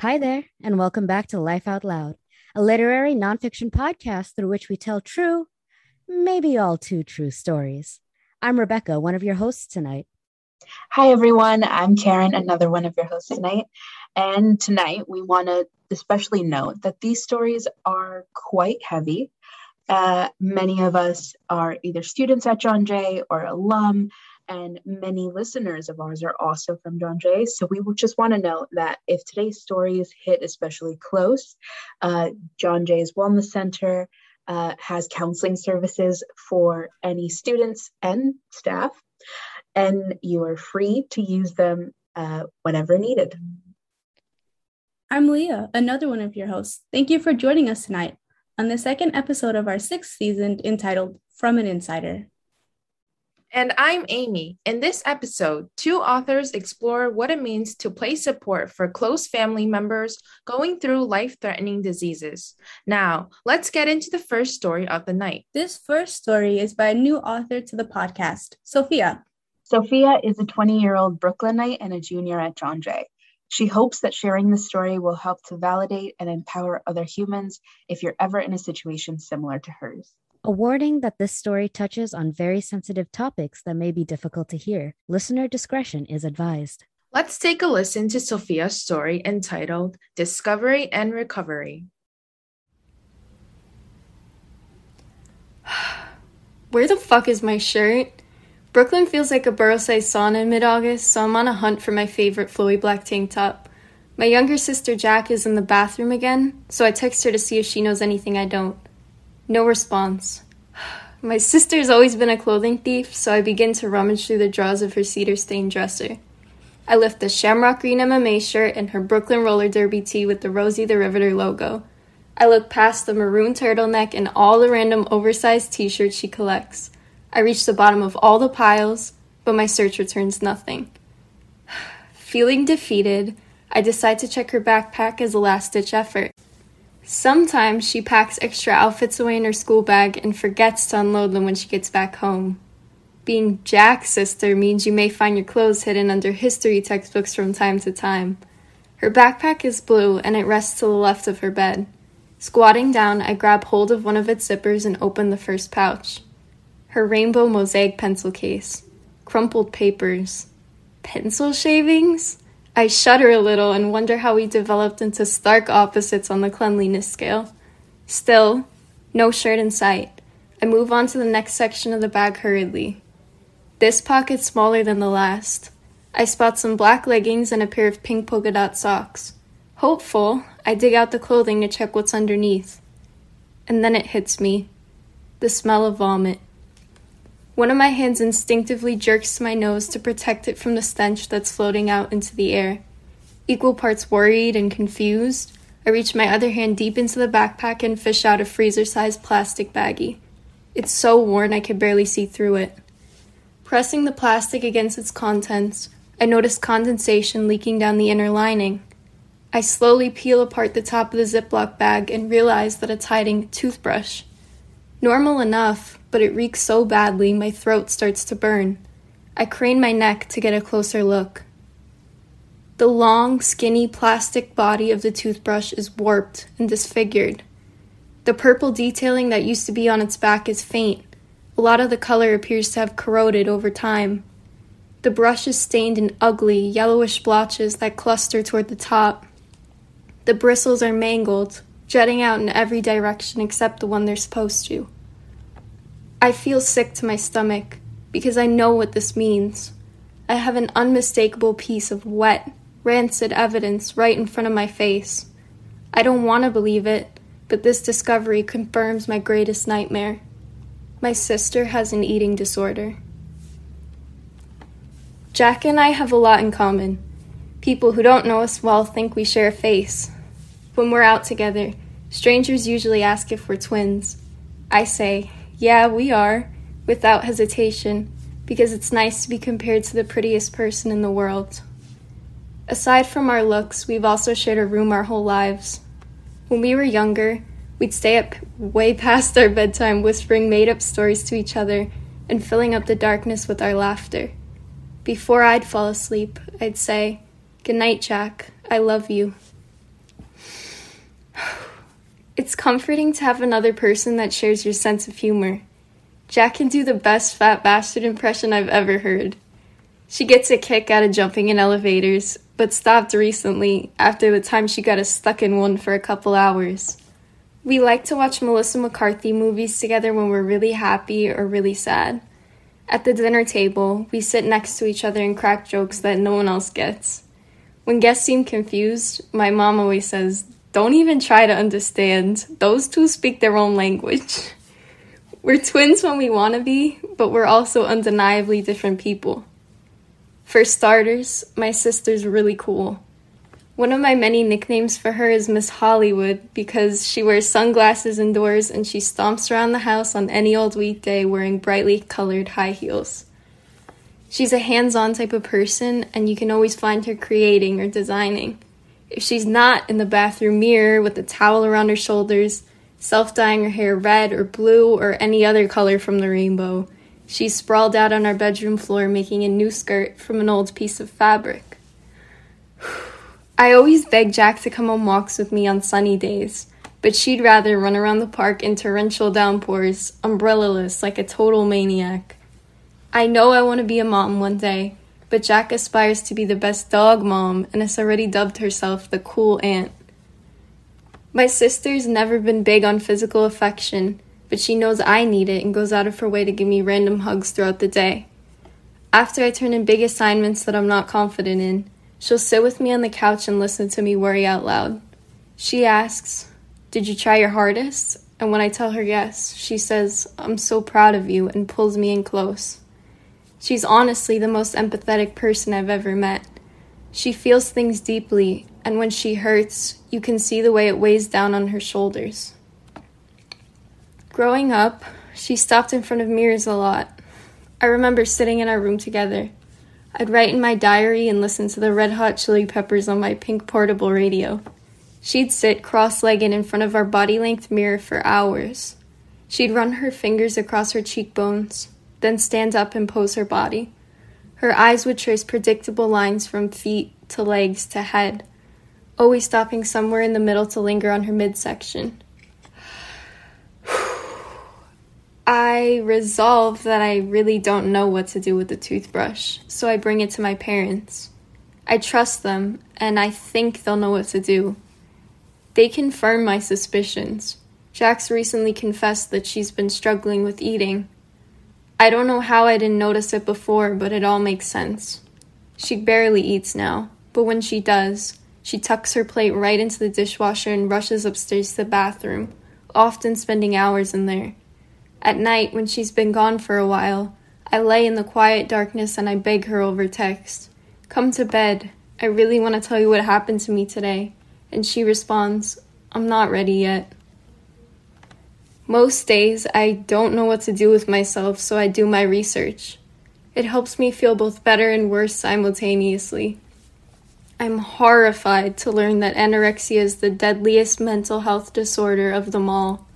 Hi there, and welcome back to Life Out Loud, a literary nonfiction podcast through which we tell true, maybe all too true stories. I'm Rebecca, one of your hosts tonight. Hi, everyone. I'm Karen, another one of your hosts tonight. And tonight we want to especially note that these stories are quite heavy. Uh, many of us are either students at John Jay or alum, and many listeners of ours are also from John Jay. So we just want to note that if today's stories hit especially close, uh, John Jay's Wellness Center uh, has counseling services for any students and staff, and you are free to use them uh, whenever needed. I'm Leah, another one of your hosts. Thank you for joining us tonight on the second episode of our sixth season entitled From an Insider. And I'm Amy. In this episode, two authors explore what it means to play support for close family members going through life threatening diseases. Now, let's get into the first story of the night. This first story is by a new author to the podcast, Sophia. Sophia is a 20 year old Brooklynite and a junior at John Jay. She hopes that sharing the story will help to validate and empower other humans if you're ever in a situation similar to hers. A warning that this story touches on very sensitive topics that may be difficult to hear. Listener discretion is advised. Let's take a listen to Sophia's story entitled Discovery and Recovery. Where the fuck is my shirt? Brooklyn feels like a borough sized sauna in mid August, so I'm on a hunt for my favorite flowy black tank top. My younger sister Jack is in the bathroom again, so I text her to see if she knows anything I don't. No response. My sister's always been a clothing thief, so I begin to rummage through the drawers of her cedar stained dresser. I lift the shamrock green MMA shirt and her Brooklyn roller derby tee with the Rosie the Riveter logo. I look past the maroon turtleneck and all the random oversized t shirts she collects. I reach the bottom of all the piles, but my search returns nothing. Feeling defeated, I decide to check her backpack as a last ditch effort. Sometimes she packs extra outfits away in her school bag and forgets to unload them when she gets back home. Being Jack's sister means you may find your clothes hidden under history textbooks from time to time. Her backpack is blue and it rests to the left of her bed. Squatting down, I grab hold of one of its zippers and open the first pouch her rainbow mosaic pencil case, crumpled papers, pencil shavings? I shudder a little and wonder how we developed into stark opposites on the cleanliness scale. Still, no shirt in sight. I move on to the next section of the bag hurriedly. This pocket's smaller than the last. I spot some black leggings and a pair of pink polka dot socks. Hopeful, I dig out the clothing to check what's underneath. And then it hits me the smell of vomit. One of my hands instinctively jerks my nose to protect it from the stench that's floating out into the air. Equal parts worried and confused, I reach my other hand deep into the backpack and fish out a freezer sized plastic baggie. It's so worn I can barely see through it. Pressing the plastic against its contents, I notice condensation leaking down the inner lining. I slowly peel apart the top of the Ziploc bag and realize that it's hiding a toothbrush. Normal enough, but it reeks so badly my throat starts to burn. I crane my neck to get a closer look. The long, skinny plastic body of the toothbrush is warped and disfigured. The purple detailing that used to be on its back is faint. A lot of the color appears to have corroded over time. The brush is stained in ugly, yellowish blotches that cluster toward the top. The bristles are mangled, jutting out in every direction except the one they're supposed to. I feel sick to my stomach because I know what this means. I have an unmistakable piece of wet, rancid evidence right in front of my face. I don't want to believe it, but this discovery confirms my greatest nightmare. My sister has an eating disorder. Jack and I have a lot in common. People who don't know us well think we share a face. When we're out together, strangers usually ask if we're twins. I say, yeah, we are, without hesitation, because it's nice to be compared to the prettiest person in the world. Aside from our looks, we've also shared a room our whole lives. When we were younger, we'd stay up way past our bedtime whispering made up stories to each other and filling up the darkness with our laughter. Before I'd fall asleep, I'd say, Good night, Jack. I love you. It's comforting to have another person that shares your sense of humor. Jack can do the best fat bastard impression I've ever heard. She gets a kick out of jumping in elevators, but stopped recently after the time she got us stuck in one for a couple hours. We like to watch Melissa McCarthy movies together when we're really happy or really sad. At the dinner table, we sit next to each other and crack jokes that no one else gets. When guests seem confused, my mom always says, Don't even try to understand. Those two speak their own language. We're twins when we want to be, but we're also undeniably different people. For starters, my sister's really cool. One of my many nicknames for her is Miss Hollywood because she wears sunglasses indoors and she stomps around the house on any old weekday wearing brightly colored high heels. She's a hands on type of person, and you can always find her creating or designing. If she's not in the bathroom mirror with a towel around her shoulders, self dyeing her hair red or blue or any other color from the rainbow, she's sprawled out on our bedroom floor making a new skirt from an old piece of fabric. I always beg Jack to come on walks with me on sunny days, but she'd rather run around the park in torrential downpours, umbrellaless like a total maniac. I know I want to be a mom one day, but Jack aspires to be the best dog mom and has already dubbed herself the cool aunt. My sister's never been big on physical affection, but she knows I need it and goes out of her way to give me random hugs throughout the day. After I turn in big assignments that I'm not confident in, she'll sit with me on the couch and listen to me worry out loud. She asks, Did you try your hardest? And when I tell her yes, she says, I'm so proud of you, and pulls me in close. She's honestly the most empathetic person I've ever met. She feels things deeply, and when she hurts, you can see the way it weighs down on her shoulders. Growing up, she stopped in front of mirrors a lot. I remember sitting in our room together. I'd write in my diary and listen to the Red Hot Chili Peppers on my pink portable radio. She'd sit cross legged in front of our body length mirror for hours. She'd run her fingers across her cheekbones, then stand up and pose her body. Her eyes would trace predictable lines from feet to legs to head, always stopping somewhere in the middle to linger on her midsection. I resolve that I really don't know what to do with the toothbrush, so I bring it to my parents. I trust them, and I think they'll know what to do. They confirm my suspicions. Jack's recently confessed that she's been struggling with eating, I don't know how I didn't notice it before, but it all makes sense. She barely eats now, but when she does, she tucks her plate right into the dishwasher and rushes upstairs to the bathroom, often spending hours in there. At night, when she's been gone for a while, I lay in the quiet darkness and I beg her over text, Come to bed. I really want to tell you what happened to me today. And she responds, I'm not ready yet. Most days, I don't know what to do with myself, so I do my research. It helps me feel both better and worse simultaneously. I'm horrified to learn that anorexia is the deadliest mental health disorder of them all.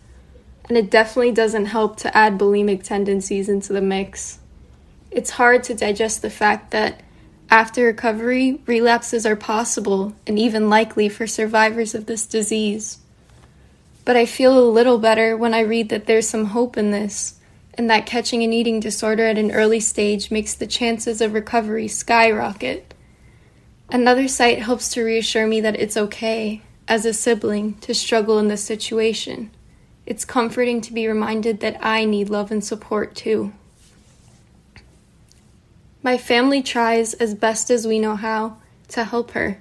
And it definitely doesn't help to add bulimic tendencies into the mix. It's hard to digest the fact that after recovery, relapses are possible and even likely for survivors of this disease. But I feel a little better when I read that there's some hope in this, and that catching an eating disorder at an early stage makes the chances of recovery skyrocket. Another site helps to reassure me that it's okay, as a sibling, to struggle in this situation. It's comforting to be reminded that I need love and support too. My family tries, as best as we know how, to help her.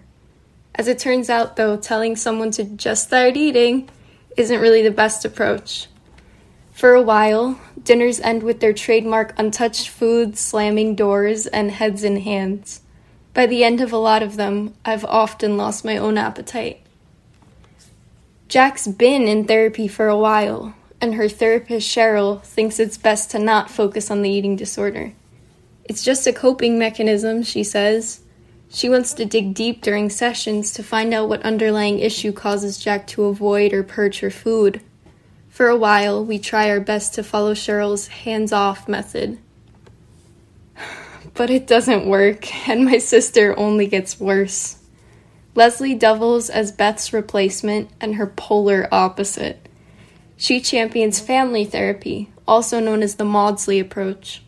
As it turns out, though, telling someone to just start eating isn't really the best approach. For a while, dinners end with their trademark untouched food slamming doors and heads in hands. By the end of a lot of them, I've often lost my own appetite. Jack's been in therapy for a while, and her therapist, Cheryl, thinks it's best to not focus on the eating disorder. It's just a coping mechanism, she says. She wants to dig deep during sessions to find out what underlying issue causes Jack to avoid or purge her food. For a while, we try our best to follow Cheryl's hands off method. But it doesn't work, and my sister only gets worse. Leslie doubles as Beth's replacement and her polar opposite. She champions family therapy, also known as the Maudsley approach.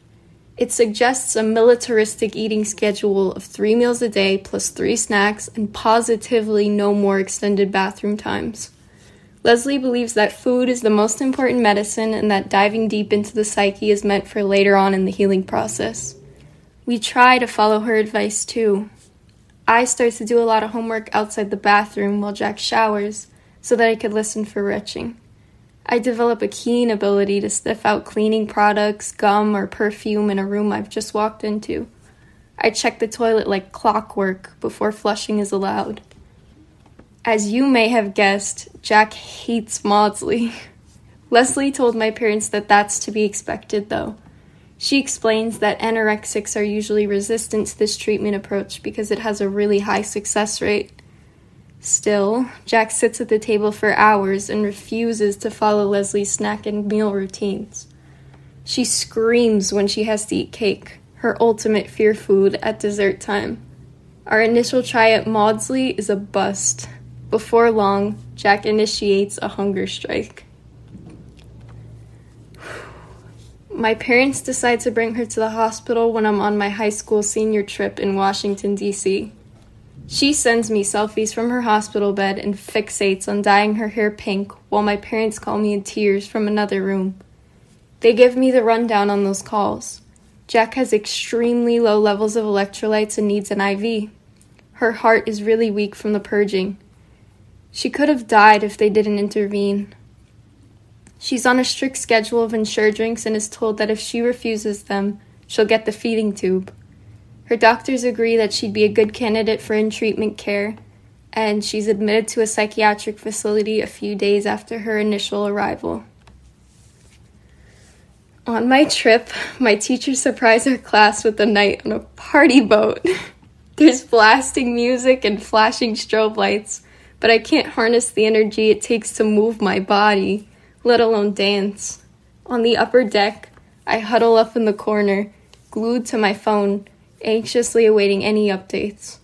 It suggests a militaristic eating schedule of three meals a day plus three snacks and positively no more extended bathroom times. Leslie believes that food is the most important medicine and that diving deep into the psyche is meant for later on in the healing process. We try to follow her advice too. I start to do a lot of homework outside the bathroom while Jack showers so that I could listen for retching. I develop a keen ability to sniff out cleaning products, gum, or perfume in a room I've just walked into. I check the toilet like clockwork before flushing is allowed. As you may have guessed, Jack hates Maudsley. Leslie told my parents that that's to be expected, though. She explains that anorexics are usually resistant to this treatment approach because it has a really high success rate. Still, Jack sits at the table for hours and refuses to follow Leslie's snack and meal routines. She screams when she has to eat cake, her ultimate fear food at dessert time. Our initial try at Maudsley is a bust. Before long, Jack initiates a hunger strike. My parents decide to bring her to the hospital when I'm on my high school senior trip in Washington, D.C. She sends me selfies from her hospital bed and fixates on dyeing her hair pink while my parents call me in tears from another room. They give me the rundown on those calls. Jack has extremely low levels of electrolytes and needs an IV. Her heart is really weak from the purging. She could have died if they didn't intervene. She's on a strict schedule of Ensure drinks and is told that if she refuses them, she'll get the feeding tube. Her doctors agree that she'd be a good candidate for in treatment care, and she's admitted to a psychiatric facility a few days after her initial arrival. On my trip, my teacher surprised our class with a night on a party boat. There's blasting music and flashing strobe lights, but I can't harness the energy it takes to move my body let alone dance. On the upper deck, I huddle up in the corner, glued to my phone, anxiously awaiting any updates.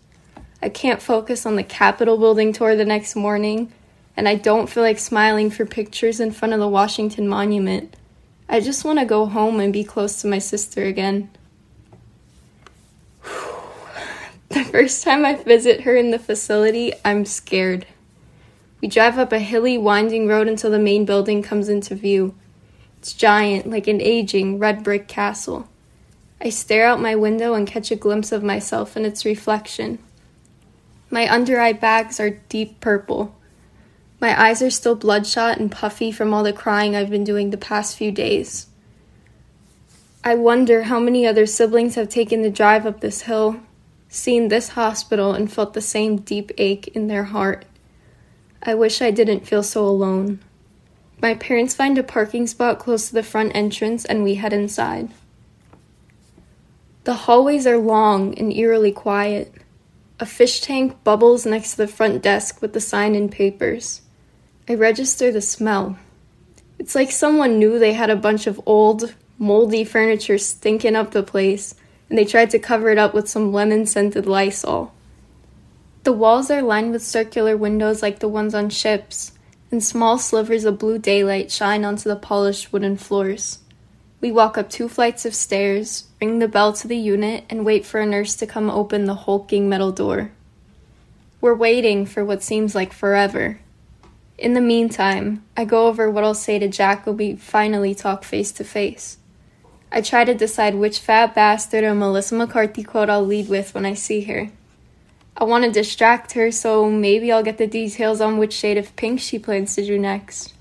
I can't focus on the Capitol building tour the next morning, and I don't feel like smiling for pictures in front of the Washington Monument. I just want to go home and be close to my sister again. the first time I visit her in the facility, I'm scared. We drive up a hilly, winding road until the main building comes into view. It's giant, like an aging, red brick castle. I stare out my window and catch a glimpse of myself in its reflection. My under eye bags are deep purple. My eyes are still bloodshot and puffy from all the crying I've been doing the past few days. I wonder how many other siblings have taken the drive up this hill, seen this hospital, and felt the same deep ache in their heart. I wish I didn't feel so alone. My parents find a parking spot close to the front entrance and we head inside. The hallways are long and eerily quiet. A fish tank bubbles next to the front desk with the sign and papers. I register the smell. It's like someone knew they had a bunch of old, moldy furniture stinking up the place, and they tried to cover it up with some lemon scented Lysol. The walls are lined with circular windows like the ones on ships, and small slivers of blue daylight shine onto the polished wooden floors. We walk up two flights of stairs, ring the bell to the unit, and wait for a nurse to come open the hulking metal door. We're waiting for what seems like forever. In the meantime, I go over what I'll say to Jack when we finally talk face to face. I try to decide which fat bastard or Melissa McCarthy quote I'll lead with when I see her. I want to distract her, so maybe I'll get the details on which shade of pink she plans to do next.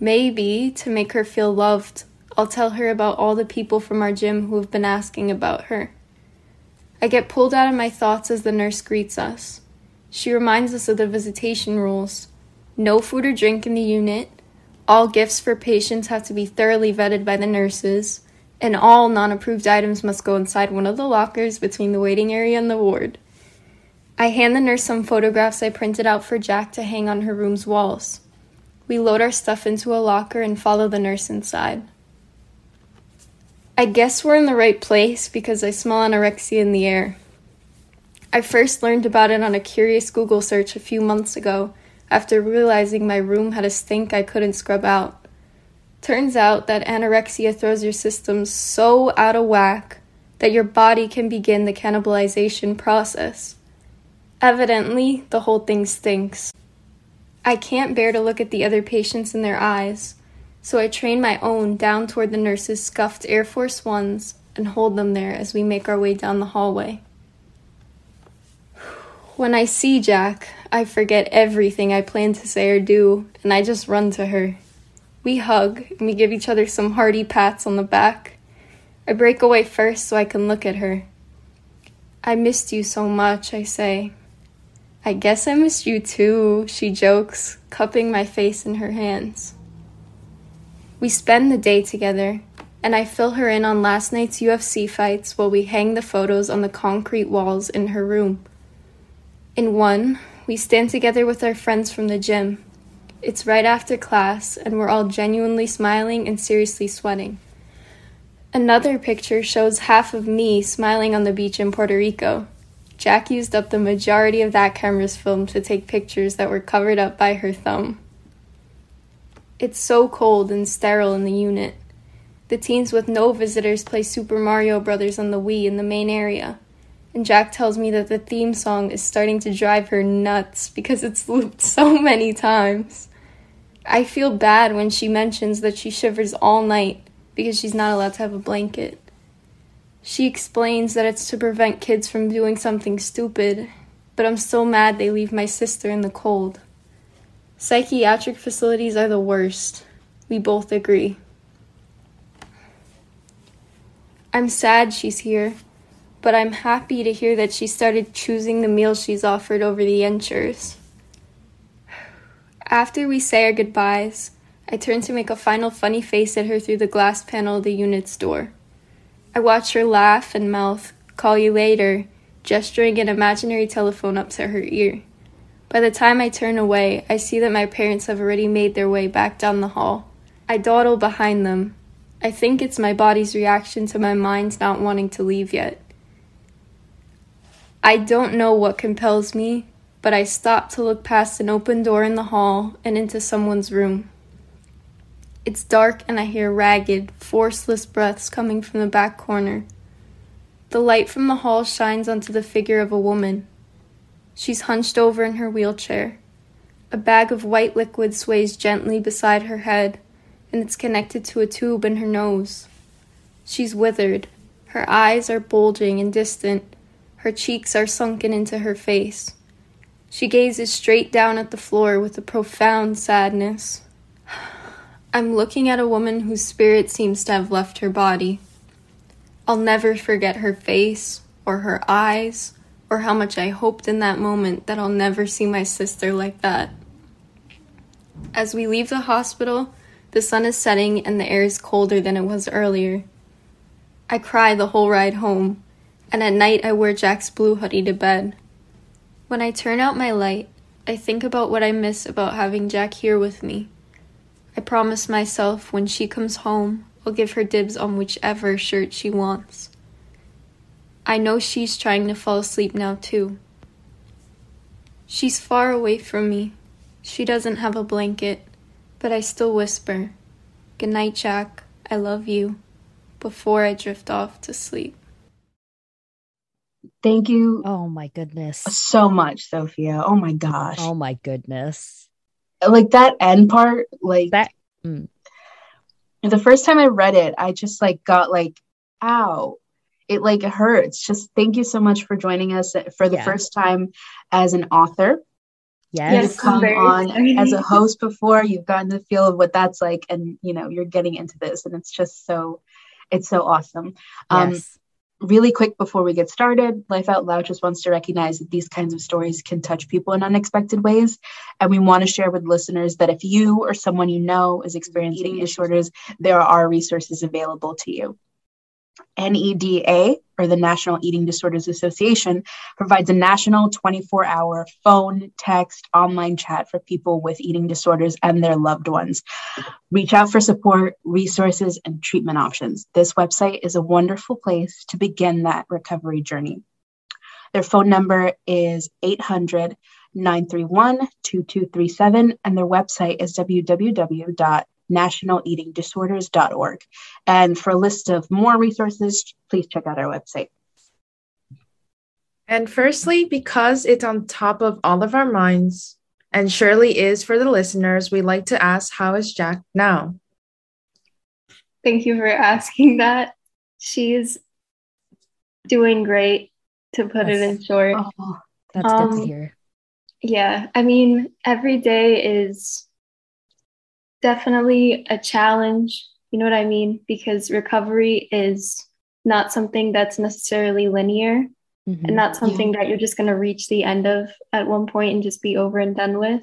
Maybe, to make her feel loved, I'll tell her about all the people from our gym who have been asking about her. I get pulled out of my thoughts as the nurse greets us. She reminds us of the visitation rules no food or drink in the unit, all gifts for patients have to be thoroughly vetted by the nurses, and all non approved items must go inside one of the lockers between the waiting area and the ward. I hand the nurse some photographs I printed out for Jack to hang on her room's walls. We load our stuff into a locker and follow the nurse inside. I guess we're in the right place because I smell anorexia in the air. I first learned about it on a curious Google search a few months ago after realizing my room had a stink I couldn't scrub out. Turns out that anorexia throws your system so out of whack that your body can begin the cannibalization process. Evidently, the whole thing stinks. I can't bear to look at the other patients in their eyes, so I train my own down toward the nurse's scuffed Air Force Ones and hold them there as we make our way down the hallway. When I see Jack, I forget everything I plan to say or do, and I just run to her. We hug, and we give each other some hearty pats on the back. I break away first so I can look at her. I missed you so much, I say. I guess I missed you too, she jokes, cupping my face in her hands. We spend the day together, and I fill her in on last night's UFC fights while we hang the photos on the concrete walls in her room. In one, we stand together with our friends from the gym. It's right after class, and we're all genuinely smiling and seriously sweating. Another picture shows half of me smiling on the beach in Puerto Rico. Jack used up the majority of that camera's film to take pictures that were covered up by her thumb. It's so cold and sterile in the unit. The teens with no visitors play Super Mario Brothers on the Wii in the main area and Jack tells me that the theme song is starting to drive her nuts because it's looped so many times. I feel bad when she mentions that she shivers all night because she's not allowed to have a blanket. She explains that it's to prevent kids from doing something stupid, but I'm still mad they leave my sister in the cold. Psychiatric facilities are the worst. We both agree. I'm sad she's here but I'm happy to hear that she started choosing the meals she's offered over the Ensures. After we say our goodbyes, I turn to make a final funny face at her through the glass panel of the unit's door. I watch her laugh and mouth, call you later, gesturing an imaginary telephone up to her ear. By the time I turn away, I see that my parents have already made their way back down the hall. I dawdle behind them. I think it's my body's reaction to my mind's not wanting to leave yet. I don't know what compels me, but I stop to look past an open door in the hall and into someone's room. It's dark and I hear ragged, forceless breaths coming from the back corner. The light from the hall shines onto the figure of a woman. She's hunched over in her wheelchair. A bag of white liquid sways gently beside her head, and it's connected to a tube in her nose. She's withered. Her eyes are bulging and distant, her cheeks are sunken into her face. She gazes straight down at the floor with a profound sadness. I'm looking at a woman whose spirit seems to have left her body. I'll never forget her face, or her eyes, or how much I hoped in that moment that I'll never see my sister like that. As we leave the hospital, the sun is setting and the air is colder than it was earlier. I cry the whole ride home and at night I wear Jack's blue hoodie to bed. When I turn out my light, I think about what I miss about having Jack here with me. I promise myself when she comes home, I'll give her dibs on whichever shirt she wants. I know she's trying to fall asleep now, too. She's far away from me. She doesn't have a blanket, but I still whisper, Good night, Jack. I love you, before I drift off to sleep. Thank you. Oh my goodness. So much, Sophia. Oh my gosh. Oh my goodness. Like that end part, like that. Mm. The first time I read it, I just like got like, ow. It like hurts. Just thank you so much for joining us for the yeah. first time as an author. Yes. You've come on as a host before. You've gotten the feel of what that's like, and you know you're getting into this, and it's just so, it's so awesome. Um, yes really quick before we get started, Life Out Loud just wants to recognize that these kinds of stories can touch people in unexpected ways. And we want to share with listeners that if you or someone you know is experiencing eating disorders, there are resources available to you. NEDA, or the National Eating Disorders Association, provides a national 24 hour phone, text, online chat for people with eating disorders and their loved ones. Reach out for support, resources, and treatment options. This website is a wonderful place to begin that recovery journey. Their phone number is 800 931 2237, and their website is www nationaleatingdisorders.org. And for a list of more resources, please check out our website. And firstly, because it's on top of all of our minds, and surely is for the listeners, we'd like to ask how is Jack now? Thank you for asking that. She's doing great, to put it in short. Oh, that's um, good to um, hear. Yeah, I mean, every day is definitely a challenge. You know what I mean? Because recovery is not something that's necessarily linear mm-hmm. and not something yeah. that you're just going to reach the end of at one point and just be over and done with.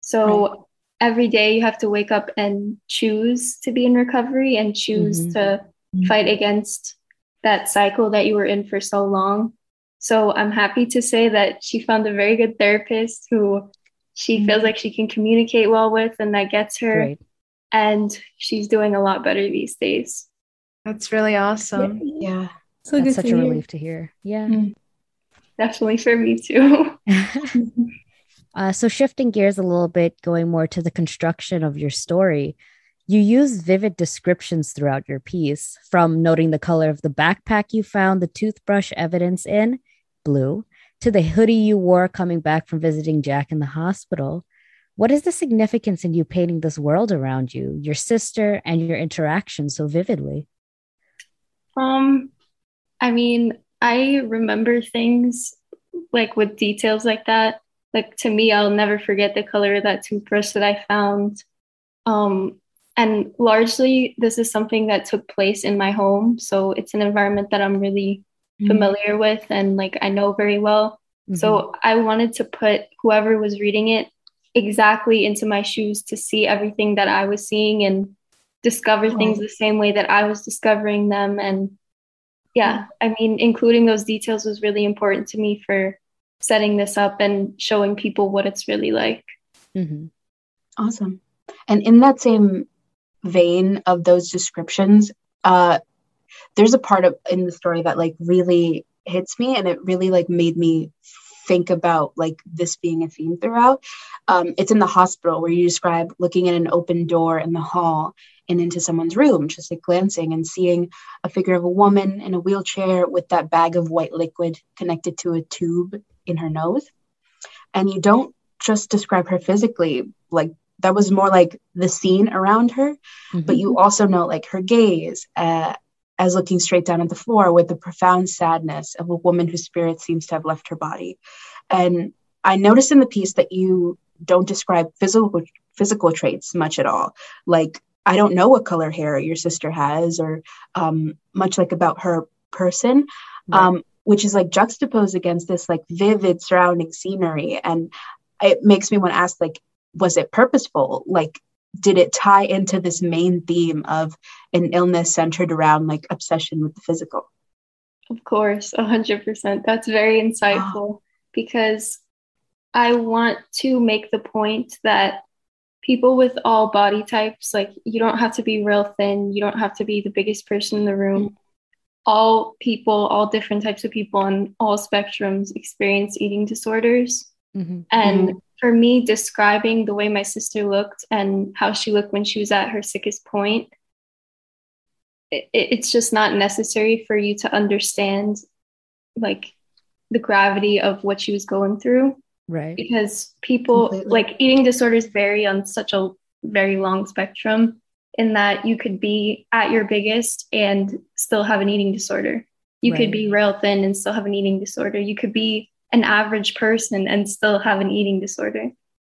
So right. every day you have to wake up and choose to be in recovery and choose mm-hmm. to mm-hmm. fight against that cycle that you were in for so long. So I'm happy to say that she found a very good therapist who she mm-hmm. feels like she can communicate well with and that gets her Great. and she's doing a lot better these days that's really awesome yeah, yeah. So that's such a hear. relief to hear yeah mm-hmm. definitely for me too uh, so shifting gears a little bit going more to the construction of your story you use vivid descriptions throughout your piece from noting the color of the backpack you found the toothbrush evidence in blue to the hoodie you wore coming back from visiting Jack in the hospital. What is the significance in you painting this world around you, your sister, and your interaction so vividly? Um, I mean, I remember things like with details like that. Like to me, I'll never forget the color of that toothbrush that I found. Um, and largely, this is something that took place in my home. So it's an environment that I'm really mm-hmm. familiar with and like I know very well. Mm-hmm. So I wanted to put whoever was reading it exactly into my shoes to see everything that I was seeing and discover right. things the same way that I was discovering them. And yeah, mm-hmm. I mean, including those details was really important to me for setting this up and showing people what it's really like. Mm-hmm. Awesome. And in that same vein of those descriptions, uh, there's a part of in the story that like really hits me and it really like made me think about like this being a theme throughout um, it's in the hospital where you describe looking at an open door in the hall and into someone's room just like glancing and seeing a figure of a woman in a wheelchair with that bag of white liquid connected to a tube in her nose and you don't just describe her physically like that was more like the scene around her mm-hmm. but you also know like her gaze uh, as looking straight down at the floor with the profound sadness of a woman whose spirit seems to have left her body. And I noticed in the piece that you don't describe physical physical traits much at all. Like I don't know what color hair your sister has, or um, much like about her person, right. um, which is like juxtaposed against this like vivid surrounding scenery, and it makes me want to ask like, was it purposeful? Like did it tie into this main theme of an illness centered around like obsession with the physical? Of course, 100%. That's very insightful oh. because I want to make the point that people with all body types, like you don't have to be real thin, you don't have to be the biggest person in the room. Mm-hmm. All people, all different types of people on all spectrums experience eating disorders. Mm-hmm. And mm-hmm for me, describing the way my sister looked and how she looked when she was at her sickest point, it, it's just not necessary for you to understand like the gravity of what she was going through. Right. Because people Completely. like eating disorders vary on such a very long spectrum in that you could be at your biggest and still have an eating disorder. You right. could be real thin and still have an eating disorder. You could be an average person and still have an eating disorder.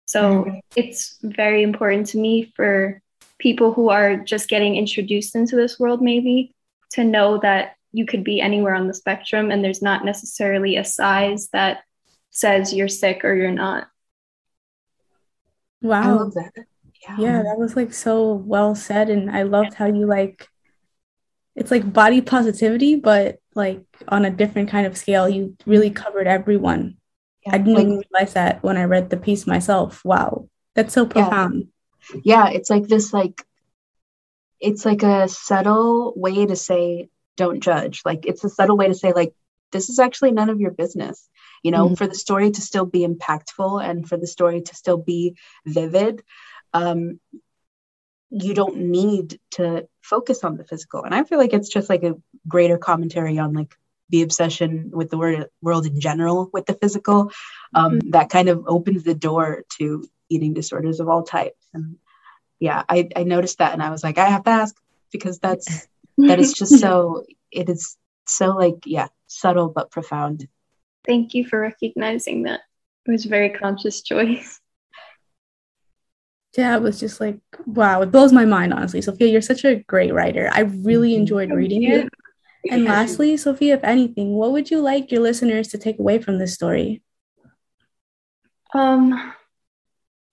So mm-hmm. it's very important to me for people who are just getting introduced into this world, maybe to know that you could be anywhere on the spectrum and there's not necessarily a size that says you're sick or you're not. I Wow. love that. Yeah. Yeah, that was like so well said. And I loved how you like it's like body positivity, but like on a different kind of scale. You really covered everyone. Yeah, I didn't like- even realize that when I read the piece myself. Wow. That's so profound. yeah it's like this like it's like a subtle way to say don't judge like it's a subtle way to say like this is actually none of your business you know Mhm. for the story to still be impactful and for the story to still be vivid um you don't need to focus on the physical. And i feel like it's just like a greater commentary on like the obsession with the word world in general with the physical. Um, that kind of opens the door to eating disorders of all types. And yeah I, I noticed that and i was like i have to ask because that's that is just so it is so like yeah subtle but profound. Thank you for recognizing that. It was a very conscious choice. Yeah, it was just like, wow, it blows my mind, honestly. Sophia, you're such a great writer. I really enjoyed reading it. And lastly, Sophia, if anything, what would you like your listeners to take away from this story? Um,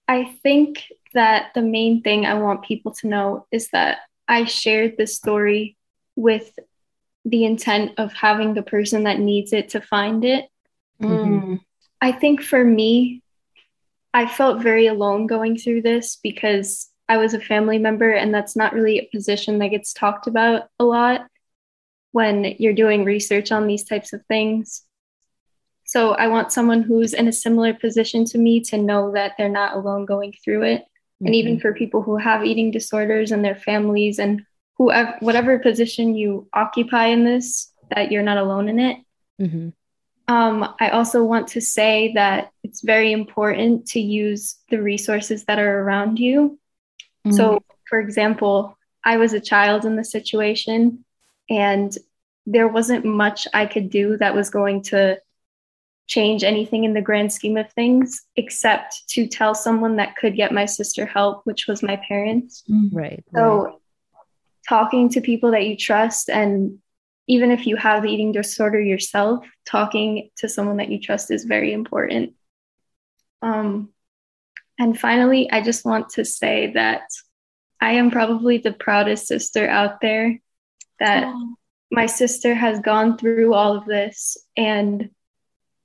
I think that the main thing I want people to know is that I shared this story with the intent of having the person that needs it to find it. Mhm. I think for me, I felt very alone going through this because I was a family member, and that's not really a position that gets talked about a lot when you're doing research on these types of things. So I want someone who's in a similar position to me to know that they're not alone going through it. And even for people who have eating disorders and their families and whoever whatever position you occupy in this, that you're not alone in it. Mhm. Um, I also want to say that it's very important to use the resources that are around you. So, for example, I was a child in the situation, and there wasn't much I could do that was going to change anything in the grand scheme of things, except to tell someone that could get my sister help, which was my parents. Right. right. So, talking to people that you trust, and even if you have the eating disorder yourself, talking to someone that you trust is very important. Um, and finally, I just want to say that I am probably the proudest sister out there, that my sister has gone through all of this and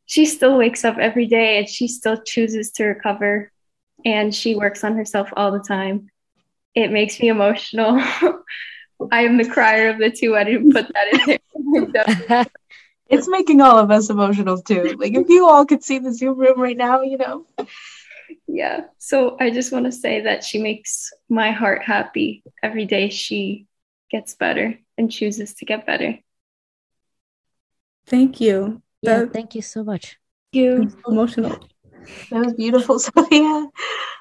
she still wakes up every day and she still chooses to recover and she works on herself all the time. It makes me emotional. I am the crier of the two. I didn't put that in there. it's making all of us emotional too like if you all could see the zoom room right now you know yeah. So I just want to say that she makes my heart happy every day she gets better and chooses to get better. Thank you. yeah, That- thank you so much. You. So emotional. that was beautiful sophia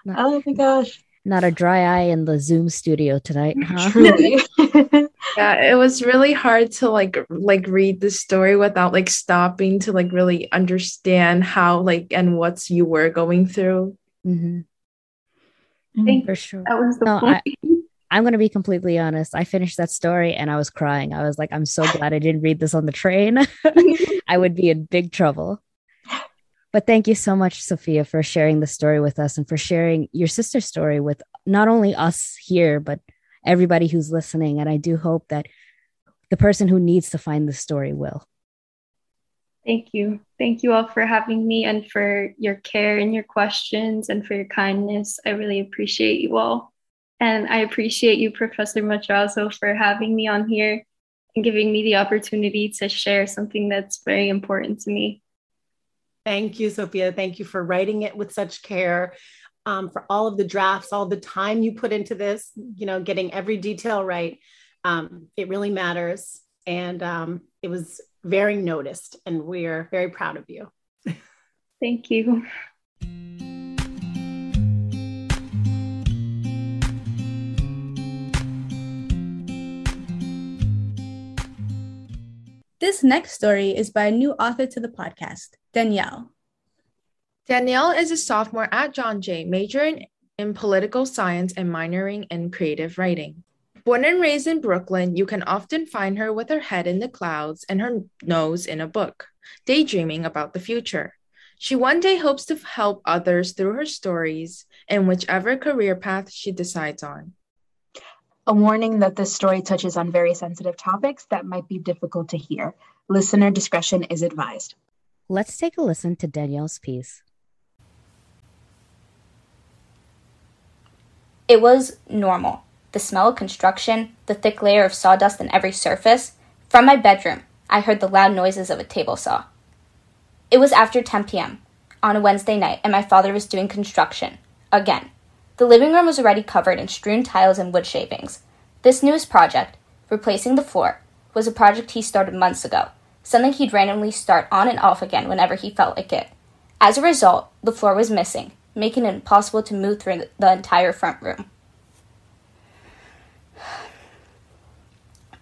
No. oh my gosh Not a dry eye in the Zoom studio tonight, huh? truly Yeah, it was really hard to like like read the story without like stopping to like really understand how like and what's you were going through. hmm Thank For sure. That was the No, point. I'm going to be completely honest. I finished that story and I was crying. I was like, I'm so glad I didn't read this on the train. I would be in big trouble. But thank you so much, Sophia, for sharing the story with us and for sharing your sister's story with not only us here, but everybody who's listening. And I do hope that the person who needs to find the story will. Thank you. Thank you all for having me and for your care and your questions and for your kindness. I really appreciate you all. And I appreciate you, Professor Matrazo, for having me on here and giving me the opportunity to share something that's very important to me. Thank you, Sophia. Thank you for writing it with such care, um, for all of the drafts, all the time you put into this, you know, getting every detail right. Um, it really matters. And um, it was very noticed, and we're very proud of you. Thank you. This next story is by a new author to the podcast, Danielle. Danielle is a sophomore at John Jay, majoring in political science and minoring in creative writing. Born and raised in Brooklyn, you can often find her with her head in the clouds and her nose in a book, daydreaming about the future. She one day hopes to help others through her stories in whichever career path she decides on. A warning that this story touches on very sensitive topics that might be difficult to hear. Listener discretion is advised. Let's take a listen to Danielle's piece. It was normal. The smell of construction, the thick layer of sawdust on every surface. From my bedroom, I heard the loud noises of a table saw. It was after 10 p.m. on a Wednesday night, and my father was doing construction. Again. The living room was already covered in strewn tiles and wood shavings. This newest project, replacing the floor, was a project he started months ago, something he'd randomly start on and off again whenever he felt like it. As a result, the floor was missing, making it impossible to move through the entire front room.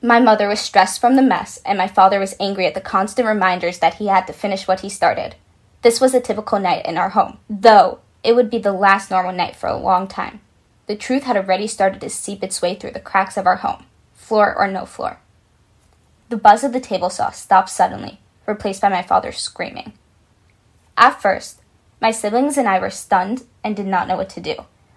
My mother was stressed from the mess, and my father was angry at the constant reminders that he had to finish what he started. This was a typical night in our home, though it would be the last normal night for a long time. The truth had already started to seep its way through the cracks of our home, floor or no floor. The buzz of the table saw stopped suddenly, replaced by my father screaming. At first, my siblings and I were stunned and did not know what to do,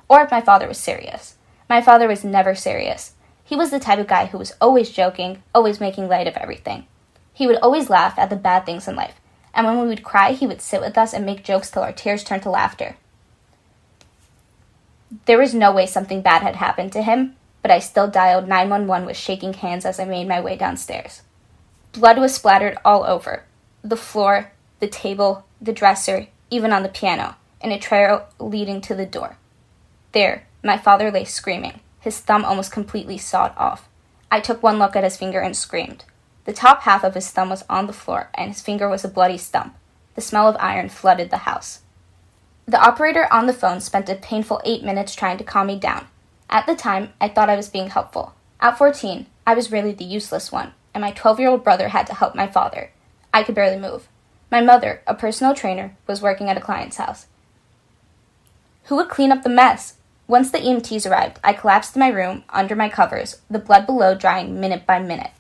or if my father was serious. My father was never serious. He was the type of guy who was always joking, always making light of everything. He would always laugh at the bad things in life, and when we would cry, he would sit with us and make jokes till our tears turned to laughter. There was no way something bad had happened to him, but I still dialed 911 with shaking hands as I made my way downstairs. Blood was splattered all over the floor, the table, the dresser, even on the piano, and a trail leading to the door. There, my father lay screaming, his thumb almost completely sawed off. I took one look at his finger and screamed. The top half of his thumb was on the floor, and his finger was a bloody stump. The smell of iron flooded the house. The operator on the phone spent a painful eight minutes trying to calm me down. At the time, I thought I was being helpful. At 14, I was really the useless one, and my 12 year old brother had to help my father. I could barely move. My mother, a personal trainer, was working at a client's house. Who would clean up the mess? Once the EMTs arrived, I collapsed in my room under my covers, the blood below drying minute by minute.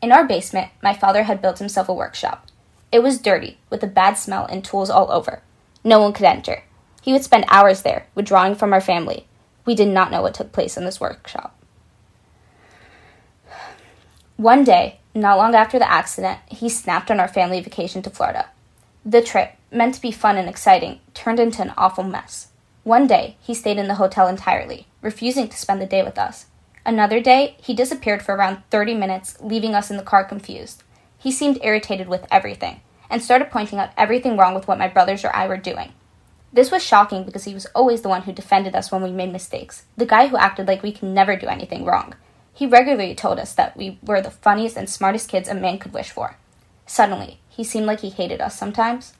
In our basement, my father had built himself a workshop. It was dirty, with a bad smell and tools all over. No one could enter. He would spend hours there, withdrawing from our family. We did not know what took place in this workshop. One day, not long after the accident, he snapped on our family vacation to Florida. The trip, meant to be fun and exciting, turned into an awful mess. One day, he stayed in the hotel entirely, refusing to spend the day with us. Another day, he disappeared for around 30 minutes, leaving us in the car confused. He seemed irritated with everything, and started pointing out everything wrong with what my brothers or I were doing. This was shocking because he was always the one who defended us when we made mistakes, the guy who acted like we can never do anything wrong. He regularly told us that we were the funniest and smartest kids a man could wish for. Suddenly, he seemed like he hated us sometimes.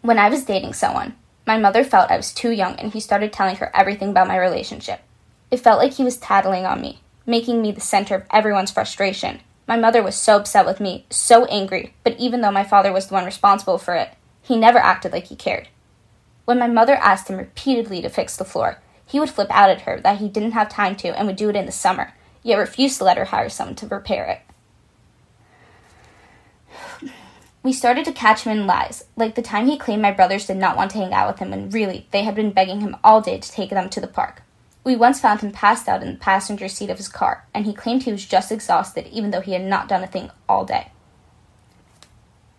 When I was dating someone, my mother felt I was too young and he started telling her everything about my relationship. It felt like he was tattling on me, making me the center of everyone's frustration. My mother was so upset with me, so angry, but even though my father was the one responsible for it, he never acted like he cared. When my mother asked him repeatedly to fix the floor, he would flip out at her that he didn't have time to and would do it in the summer, yet refused to let her hire someone to repair it. We started to catch him in lies, like the time he claimed my brothers did not want to hang out with him when really they had been begging him all day to take them to the park. We once found him passed out in the passenger seat of his car, and he claimed he was just exhausted even though he had not done a thing all day.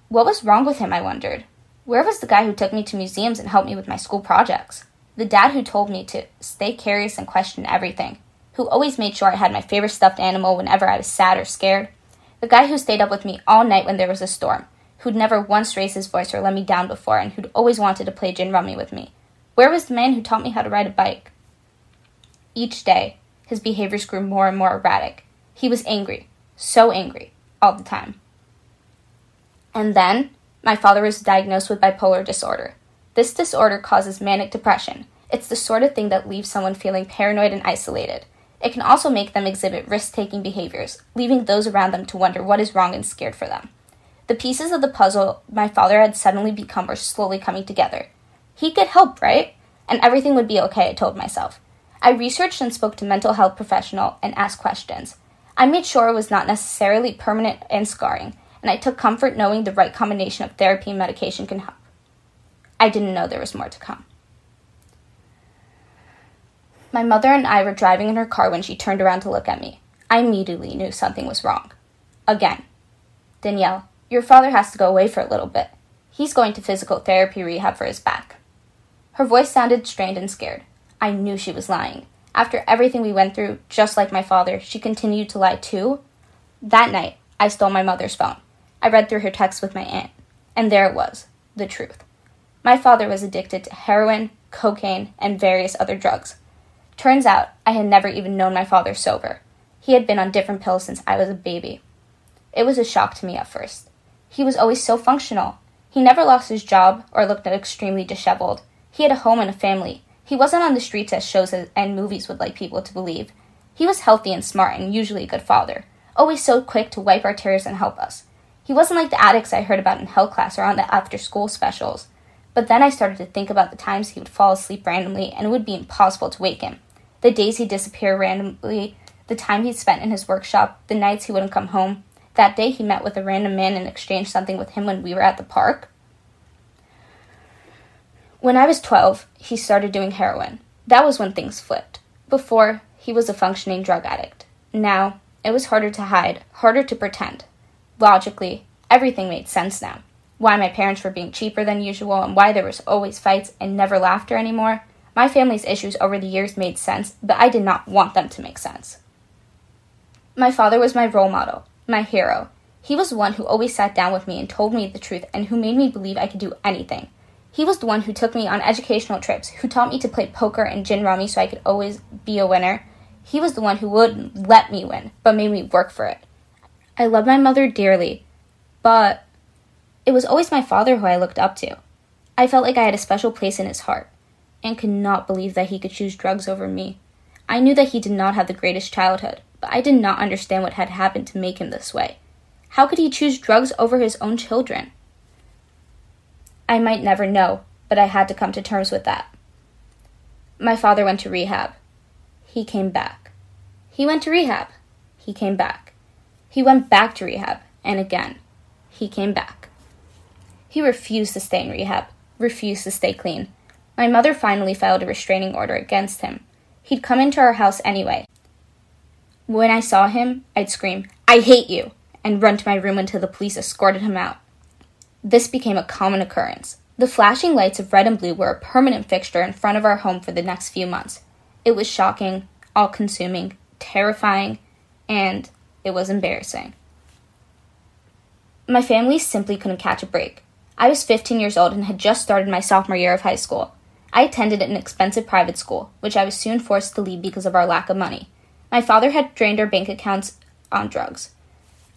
What was wrong with him, I wondered. Where was the guy who took me to museums and helped me with my school projects? The dad who told me to stay curious and question everything, who always made sure I had my favorite stuffed animal whenever I was sad or scared. The guy who stayed up with me all night when there was a storm, who'd never once raised his voice or let me down before, and who'd always wanted to play gin rummy with me. Where was the man who taught me how to ride a bike? Each day, his behaviors grew more and more erratic. He was angry, so angry, all the time. And then, my father was diagnosed with bipolar disorder. This disorder causes manic depression. It's the sort of thing that leaves someone feeling paranoid and isolated. It can also make them exhibit risk taking behaviors, leaving those around them to wonder what is wrong and scared for them. The pieces of the puzzle my father had suddenly become were slowly coming together. He could help, right? And everything would be okay, I told myself. I researched and spoke to mental health professional and asked questions. I made sure it was not necessarily permanent and scarring, and I took comfort knowing the right combination of therapy and medication can help. I didn't know there was more to come. My mother and I were driving in her car when she turned around to look at me. I immediately knew something was wrong. Again. Danielle, your father has to go away for a little bit. He's going to physical therapy rehab for his back. Her voice sounded strained and scared. I knew she was lying. After everything we went through, just like my father, she continued to lie too. That night, I stole my mother's phone. I read through her texts with my aunt, and there it was the truth. My father was addicted to heroin, cocaine, and various other drugs. Turns out, I had never even known my father sober. He had been on different pills since I was a baby. It was a shock to me at first. He was always so functional. He never lost his job or looked extremely disheveled. He had a home and a family. He wasn't on the streets as shows and movies would like people to believe. He was healthy and smart and usually a good father, always so quick to wipe our tears and help us. He wasn't like the addicts I heard about in health class or on the after school specials. But then I started to think about the times he would fall asleep randomly and it would be impossible to wake him. The days he'd disappear randomly, the time he'd spent in his workshop, the nights he wouldn't come home, that day he met with a random man and exchanged something with him when we were at the park. When I was 12, he started doing heroin. That was when things flipped. Before, he was a functioning drug addict. Now, it was harder to hide, harder to pretend. Logically, everything made sense now. Why my parents were being cheaper than usual and why there was always fights and never laughter anymore. My family's issues over the years made sense, but I did not want them to make sense. My father was my role model, my hero. He was the one who always sat down with me and told me the truth and who made me believe I could do anything. He was the one who took me on educational trips, who taught me to play poker and gin rummy so I could always be a winner. He was the one who wouldn't let me win, but made me work for it. I love my mother dearly, but it was always my father who I looked up to. I felt like I had a special place in his heart, and could not believe that he could choose drugs over me. I knew that he did not have the greatest childhood, but I did not understand what had happened to make him this way. How could he choose drugs over his own children? I might never know, but I had to come to terms with that. My father went to rehab. He came back. He went to rehab. He came back. He went back to rehab, and again. He came back. He refused to stay in rehab, refused to stay clean. My mother finally filed a restraining order against him. He'd come into our house anyway. When I saw him, I'd scream, I hate you, and run to my room until the police escorted him out. This became a common occurrence. The flashing lights of red and blue were a permanent fixture in front of our home for the next few months. It was shocking, all consuming, terrifying, and it was embarrassing. My family simply couldn't catch a break. I was 15 years old and had just started my sophomore year of high school. I attended an expensive private school, which I was soon forced to leave because of our lack of money. My father had drained our bank accounts on drugs.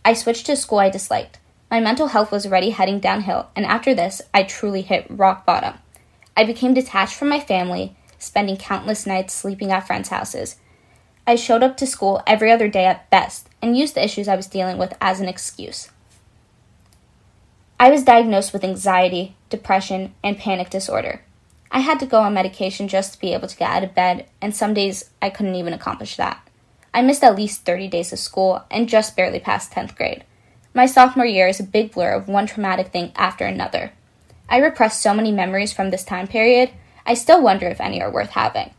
I switched to a school I disliked. My mental health was already heading downhill, and after this, I truly hit rock bottom. I became detached from my family, spending countless nights sleeping at friends' houses. I showed up to school every other day at best and used the issues I was dealing with as an excuse. I was diagnosed with anxiety, depression, and panic disorder. I had to go on medication just to be able to get out of bed, and some days I couldn't even accomplish that. I missed at least 30 days of school and just barely passed 10th grade. My sophomore year is a big blur of one traumatic thing after another. I repressed so many memories from this time period, I still wonder if any are worth having.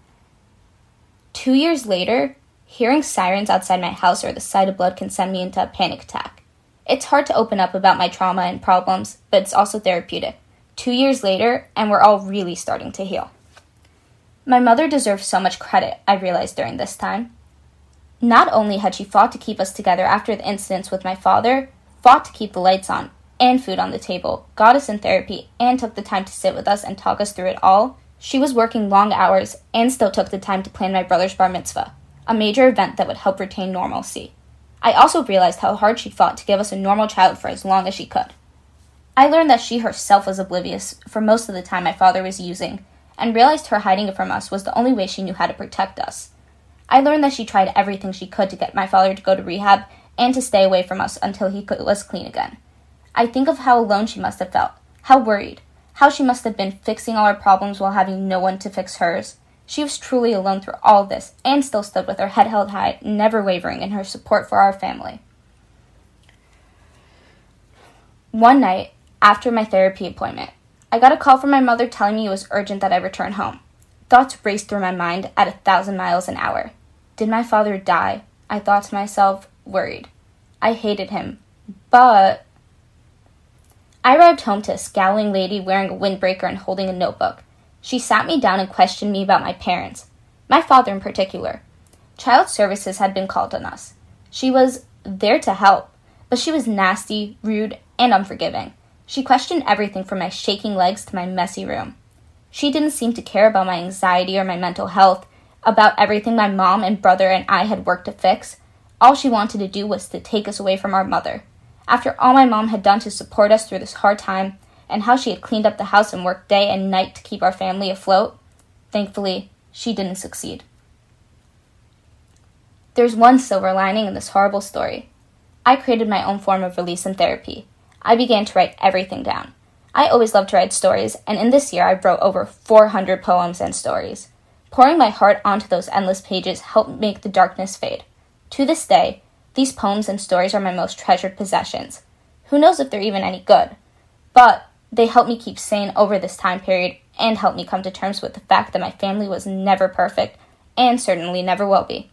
Two years later, hearing sirens outside my house or the sight of blood can send me into a panic attack. It's hard to open up about my trauma and problems, but it's also therapeutic. Two years later, and we're all really starting to heal. My mother deserves so much credit, I realized during this time. Not only had she fought to keep us together after the incidents with my father, fought to keep the lights on and food on the table, got us in therapy, and took the time to sit with us and talk us through it all, she was working long hours and still took the time to plan my brother's bar mitzvah, a major event that would help retain normalcy. I also realized how hard she fought to give us a normal child for as long as she could. I learned that she herself was oblivious for most of the time my father was using, and realized her hiding it from us was the only way she knew how to protect us. I learned that she tried everything she could to get my father to go to rehab and to stay away from us until he was clean again. I think of how alone she must have felt, how worried, how she must have been fixing all her problems while having no one to fix hers. She was truly alone through all this and still stood with her head held high, never wavering in her support for our family. One night, after my therapy appointment, I got a call from my mother telling me it was urgent that I return home. Thoughts raced through my mind at a thousand miles an hour. Did my father die? I thought to myself, worried. I hated him, but. I arrived home to a scowling lady wearing a windbreaker and holding a notebook. She sat me down and questioned me about my parents, my father in particular. Child services had been called on us. She was there to help, but she was nasty, rude, and unforgiving. She questioned everything from my shaking legs to my messy room. She didn't seem to care about my anxiety or my mental health, about everything my mom and brother and I had worked to fix. All she wanted to do was to take us away from our mother. After all my mom had done to support us through this hard time, and how she had cleaned up the house and worked day and night to keep our family afloat, thankfully, she didn't succeed. There's one silver lining in this horrible story. I created my own form of release and therapy. I began to write everything down. I always loved to write stories, and in this year I wrote over 400 poems and stories. Pouring my heart onto those endless pages helped make the darkness fade. To this day, these poems and stories are my most treasured possessions. Who knows if they're even any good? But they helped me keep sane over this time period and helped me come to terms with the fact that my family was never perfect and certainly never will be.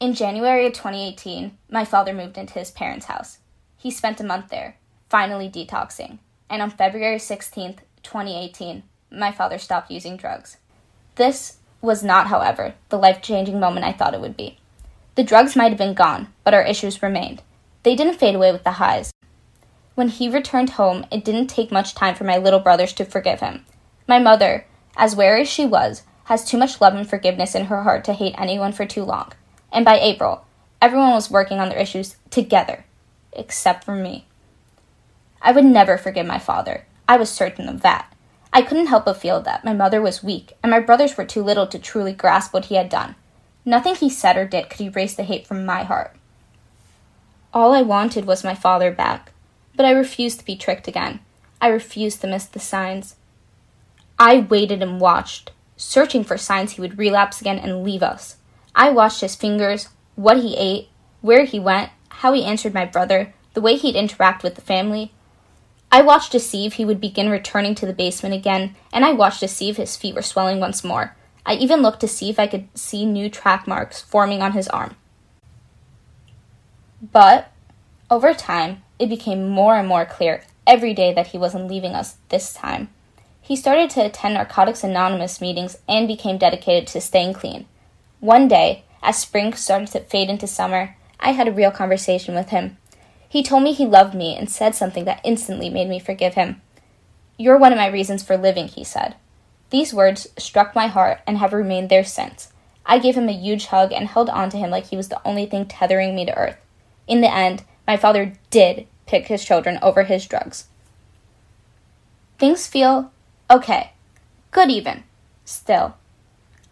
In January of 2018, my father moved into his parents' house. He spent a month there, finally detoxing, and on February 16th, 2018, my father stopped using drugs. This was not, however, the life changing moment I thought it would be. The drugs might have been gone, but our issues remained. They didn't fade away with the highs. When he returned home, it didn't take much time for my little brothers to forgive him. My mother, as wary as she was, has too much love and forgiveness in her heart to hate anyone for too long. And by April, everyone was working on their issues together, except for me. I would never forgive my father. I was certain of that. I couldn't help but feel that my mother was weak and my brothers were too little to truly grasp what he had done. Nothing he said or did could erase the hate from my heart. All I wanted was my father back. But I refused to be tricked again. I refused to miss the signs. I waited and watched, searching for signs he would relapse again and leave us. I watched his fingers, what he ate, where he went, how he answered my brother, the way he'd interact with the family. I watched to see if he would begin returning to the basement again, and I watched to see if his feet were swelling once more. I even looked to see if I could see new track marks forming on his arm. But, over time, it became more and more clear every day that he wasn't leaving us this time. He started to attend Narcotics Anonymous meetings and became dedicated to staying clean. One day, as spring started to fade into summer, I had a real conversation with him. He told me he loved me and said something that instantly made me forgive him. You're one of my reasons for living, he said. These words struck my heart and have remained there since. I gave him a huge hug and held on to him like he was the only thing tethering me to earth. In the end, my father did pick his children over his drugs. Things feel okay, good even. Still,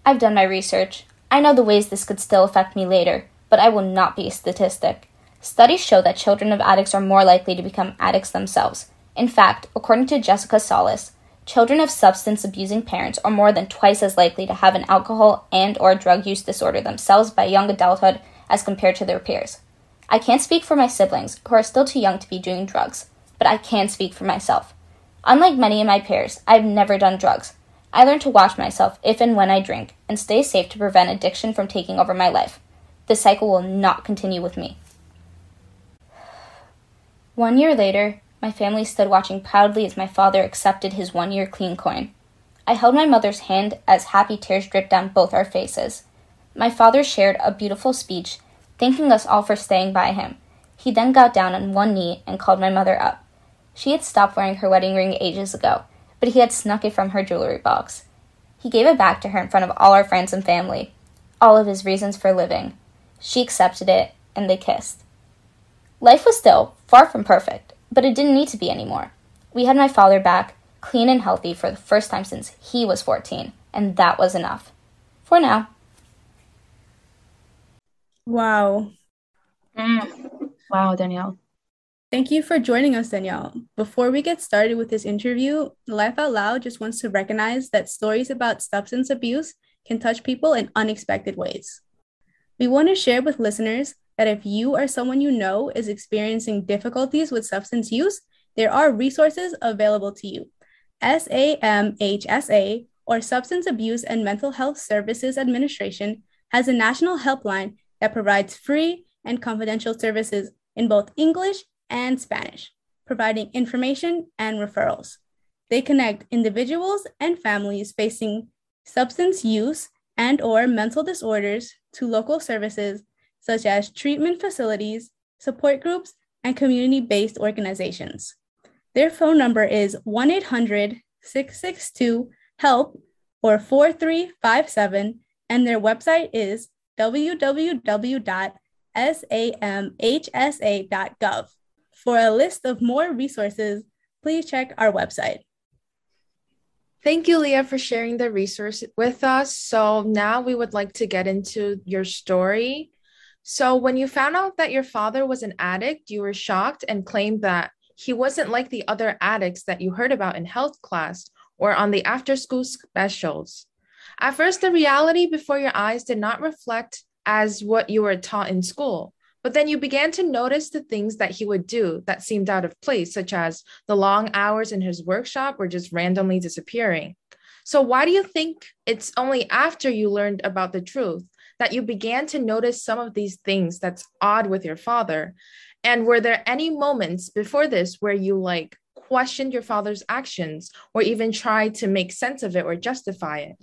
I've done my research. I know the ways this could still affect me later, but I will not be a statistic. Studies show that children of addicts are more likely to become addicts themselves. In fact, according to Jessica Solis, children of substance abusing parents are more than twice as likely to have an alcohol and or drug use disorder themselves by young adulthood as compared to their peers. I can't speak for my siblings, who are still too young to be doing drugs, but I can speak for myself. Unlike many of my peers, I have never done drugs. I learned to watch myself if and when I drink and stay safe to prevent addiction from taking over my life. The cycle will not continue with me. One year later, my family stood watching proudly as my father accepted his one year clean coin. I held my mother's hand as happy tears dripped down both our faces. My father shared a beautiful speech thanking us all for staying by him. He then got down on one knee and called my mother up. She had stopped wearing her wedding ring ages ago, but he had snuck it from her jewelry box. He gave it back to her in front of all our friends and family, all of his reasons for living. She accepted it, and they kissed. Life was still far from perfect, but it didn't need to be anymore. We had my father back, clean and healthy for the first time since he was 14, and that was enough. For now. Wow. Mm. Wow, Danielle. Thank you for joining us, Danielle. Before we get started with this interview, Life Out Loud just wants to recognize that stories about substance abuse can touch people in unexpected ways. We want to share with listeners that if you or someone you know is experiencing difficulties with substance use, there are resources available to you. SAMHSA, or Substance Abuse and Mental Health Services Administration, has a national helpline that provides free and confidential services in both English and Spanish, providing information and referrals. They connect individuals and families facing substance use and or mental disorders to local services such as treatment facilities, support groups, and community-based organizations. Their phone number is 1-800-662-HELP or 4357 and their website is www.samhsa.gov. For a list of more resources, please check our website. Thank you, Leah, for sharing the resource with us. So now we would like to get into your story. So when you found out that your father was an addict, you were shocked and claimed that he wasn't like the other addicts that you heard about in health class or on the after school specials. At first, the reality before your eyes did not reflect as what you were taught in school. But then you began to notice the things that he would do that seemed out of place, such as the long hours in his workshop or just randomly disappearing. So, why do you think it's only after you learned about the truth that you began to notice some of these things that's odd with your father? And were there any moments before this where you like questioned your father's actions or even tried to make sense of it or justify it?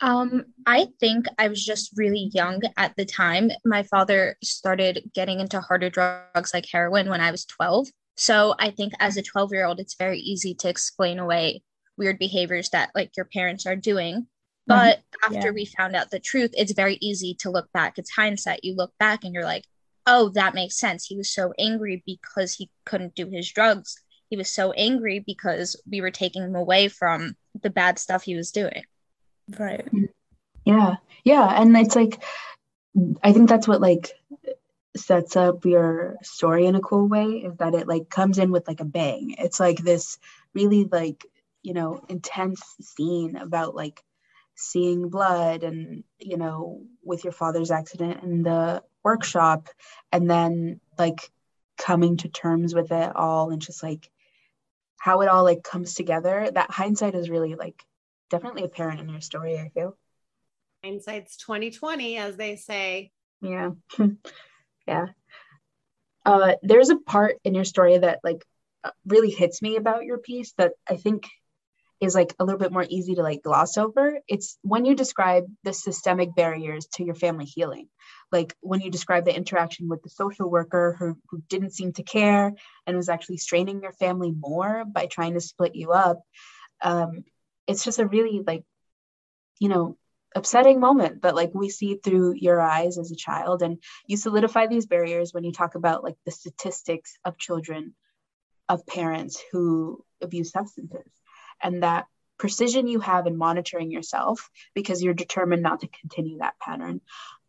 Um, I think I was just really young at the time. My father started getting into harder drugs like heroin when I was 12. So I think as a 12 year old, it's very easy to explain away weird behaviors that like your parents are doing. But mm-hmm. after yeah. we found out the truth, it's very easy to look back. It's hindsight. You look back and you're like, oh, that makes sense. He was so angry because he couldn't do his drugs. He was so angry because we were taking him away from the bad stuff he was doing. Right. Yeah. Yeah. And it's like, I think that's what like sets up your story in a cool way is that it like comes in with like a bang. It's like this really like, you know, intense scene about like seeing blood and, you know, with your father's accident in the workshop and then like coming to terms with it all and just like how it all like comes together. That hindsight is really like definitely apparent in your story, I feel. Hindsight's 2020, as they say. Yeah. yeah. Uh, there's a part in your story that like really hits me about your piece that I think is like a little bit more easy to like gloss over. It's when you describe the systemic barriers to your family healing. Like when you describe the interaction with the social worker who, who didn't seem to care and was actually straining your family more by trying to split you up. Um, it's just a really like you know upsetting moment that like we see through your eyes as a child and you solidify these barriers when you talk about like the statistics of children of parents who abuse substances and that precision you have in monitoring yourself because you're determined not to continue that pattern.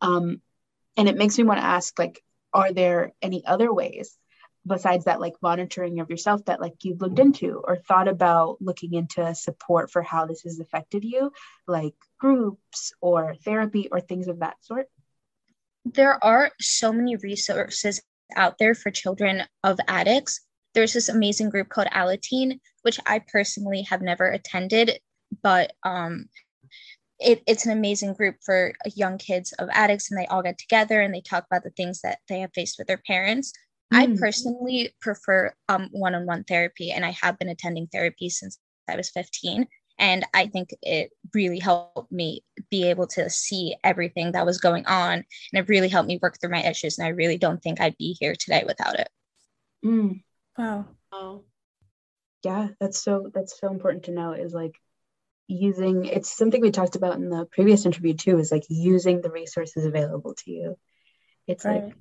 Um, and it makes me want to ask like are there any other ways besides that like monitoring of yourself that like you've looked into or thought about looking into support for how this has affected you like groups or therapy or things of that sort? There are so many resources out there for children of addicts there's this amazing group called Alateen which i personally have never attended but um it, it's an amazing group for young kids of addicts and they all get together and they talk about the things that they have faced with their parents I mm. personally prefer um, one-on-one therapy, and I have been attending therapy since I was 15. And I think it really helped me be able to see everything that was going on. And it really helped me work through my issues. And I really don't think I'd be here today without it. Mm. Wow. Oh. Yeah, that's so that's so important to know is like using it's something we talked about in the previous interview too, is like using the resources available to you. It's right. like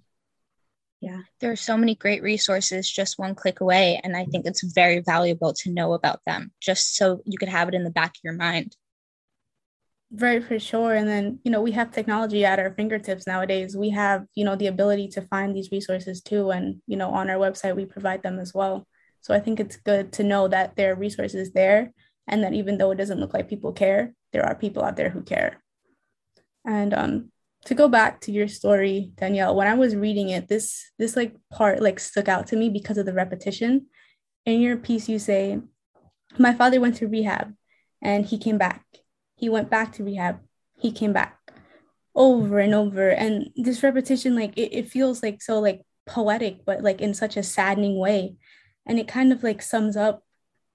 yeah there are so many great resources just one click away and i think it's very valuable to know about them just so you could have it in the back of your mind Very for sure and then you know we have technology at our fingertips nowadays we have you know the ability to find these resources too and you know on our website we provide them as well so i think it's good to know that there are resources there and that even though it doesn't look like people care, there are people out there who care. And um, to go back to your story, Danielle, when I was reading it, this this like part like stuck out to me because of the repetition. In your piece, you say, "My father went to rehab, and he came back. He went back to rehab. He came back." over and over and this repetition like it, it feels like so like poetic but like in such a saddening way and it kind of like sums up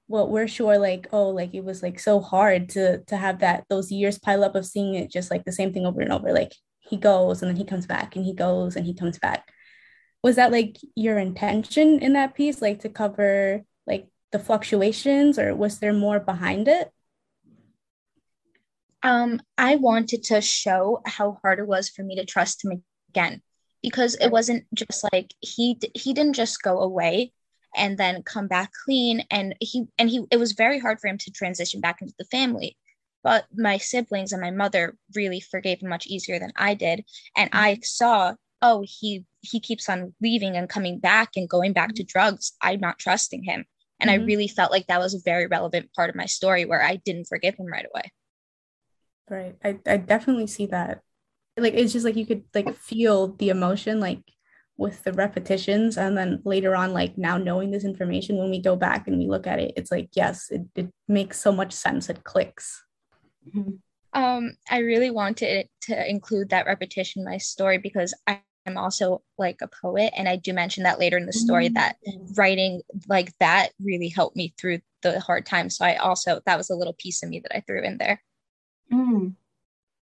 what we're sure like oh like it was like so hard to to have that those years pile up of seeing it just like the same thing over and over like he goes and then he comes back and he goes and he comes back was that like your intention in that piece like to cover like the fluctuations or was there more behind it um, I wanted to show how hard it was for me to trust him again because it wasn't just like he he didn't just go away and then come back clean and he and he it was very hard for him to transition back into the family. But my siblings and my mother really forgave him much easier than I did. And I saw oh he he keeps on leaving and coming back and going back to drugs. I'm not trusting him. And mm-hmm. I really felt like that was a very relevant part of my story where I didn't forgive him right away Right. I, I definitely see that. Like it's just like you could like feel the emotion like with the repetitions and then later on like now knowing this information when we go back and we look at it it's like yes it, it makes so much sense it clicks mm-hmm. um i really wanted to include that repetition in my story because i am also like a poet and i do mention that later in the story mm-hmm. that writing like that really helped me through the hard times so i also that was a little piece of me that i threw in there Mm.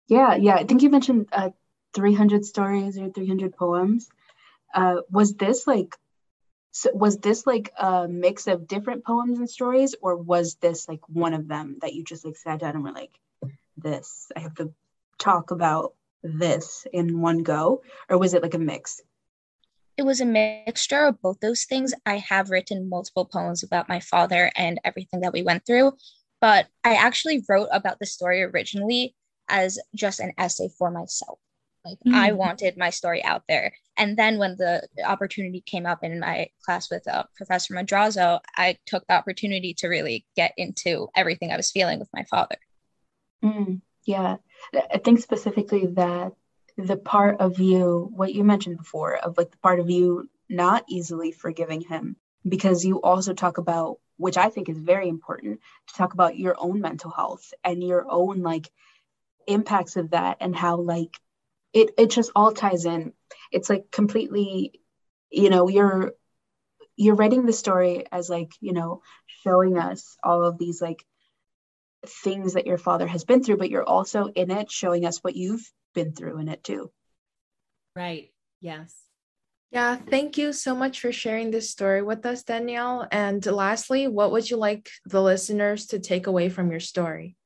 Yeah, yeah. I think you mentioned uh, 300 stories or 300 poems. Uh, was this like, so was this like a mix of different poems and stories, or was this like one of them that you just like sat down and were like, this, I have to talk about this in one go, or was it like a mix? It was a mixture of both those things. I have written multiple poems about my father and everything that we went through, but I actually wrote about the story originally as just an essay for myself. Like mm-hmm. I wanted my story out there. And then when the opportunity came up in my class with uh, Professor Madrazo, I took the opportunity to really get into everything I was feeling with my father. Mm, yeah. I think specifically that the part of you, what you mentioned before, of like the part of you not easily forgiving him, because you also talk about which I think is very important to talk about your own mental health and your own like impacts of that and how like it it just all ties in. It's like completely, you know, you're you're writing the story as like, you know, showing us all of these like things that your father has been through, but you're also in it showing us what you've been through in it too. Right. Yes. Yeah, thank you so much for sharing this story with us, Danielle. And lastly, what would you like the listeners to take away from your story?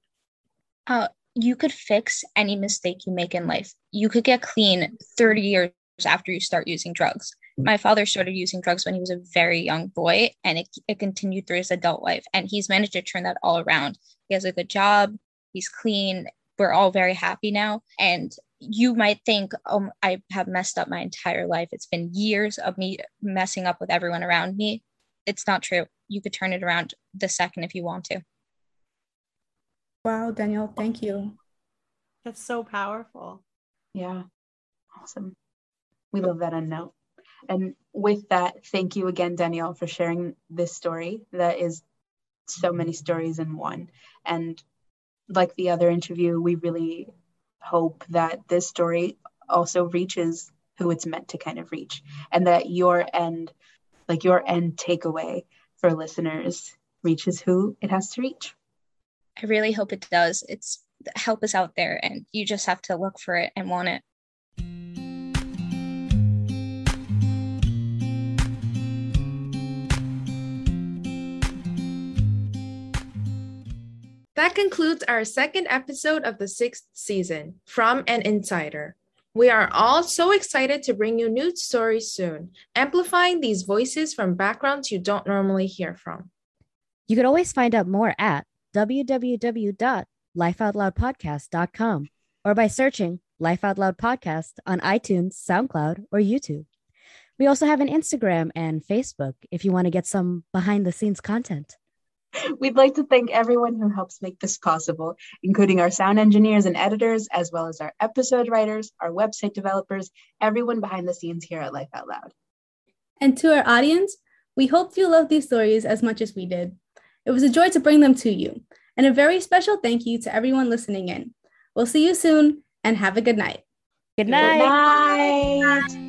Uh, you could fix any mistake you make in life. You could get clean 30 years after you start using drugs. My father started using drugs when he was a very young boy, and it, it continued through his adult life. And he's managed to turn that all around. He has a good job, he's clean. We're all very happy now. And you might think, oh, I have messed up my entire life. It's been years of me messing up with everyone around me. It's not true. You could turn it around the second if you want to. Wow, Danielle, thank you. That's so powerful. Yeah, awesome. We love that end note. And with that, thank you again, Danielle, for sharing this story. That is so many stories in one. And like the other interview, we really hope that this story also reaches who it's meant to kind of reach and that your end like your end takeaway for listeners reaches who it has to reach. I really hope it does. It's help is out there and you just have to look for it and want it That concludes our second episode of the sixth season, From an Insider. We are all so excited to bring you new stories soon, amplifying these voices from backgrounds you don't normally hear from. You can always find out more at www.lifeoutloudpodcast.com or by searching Life Out Loud Podcast on iTunes, SoundCloud, or YouTube. We also have an Instagram and Facebook if you want to get some behind the scenes content. We'd like to thank everyone who helps make this possible, including our sound engineers and editors, as well as our episode writers, our website developers, everyone behind the scenes here at Life Out Loud. And to our audience, we hope you love these stories as much as we did. It was a joy to bring them to you. And a very special thank you to everyone listening in. We'll see you soon and have a good night. Good night. Good night.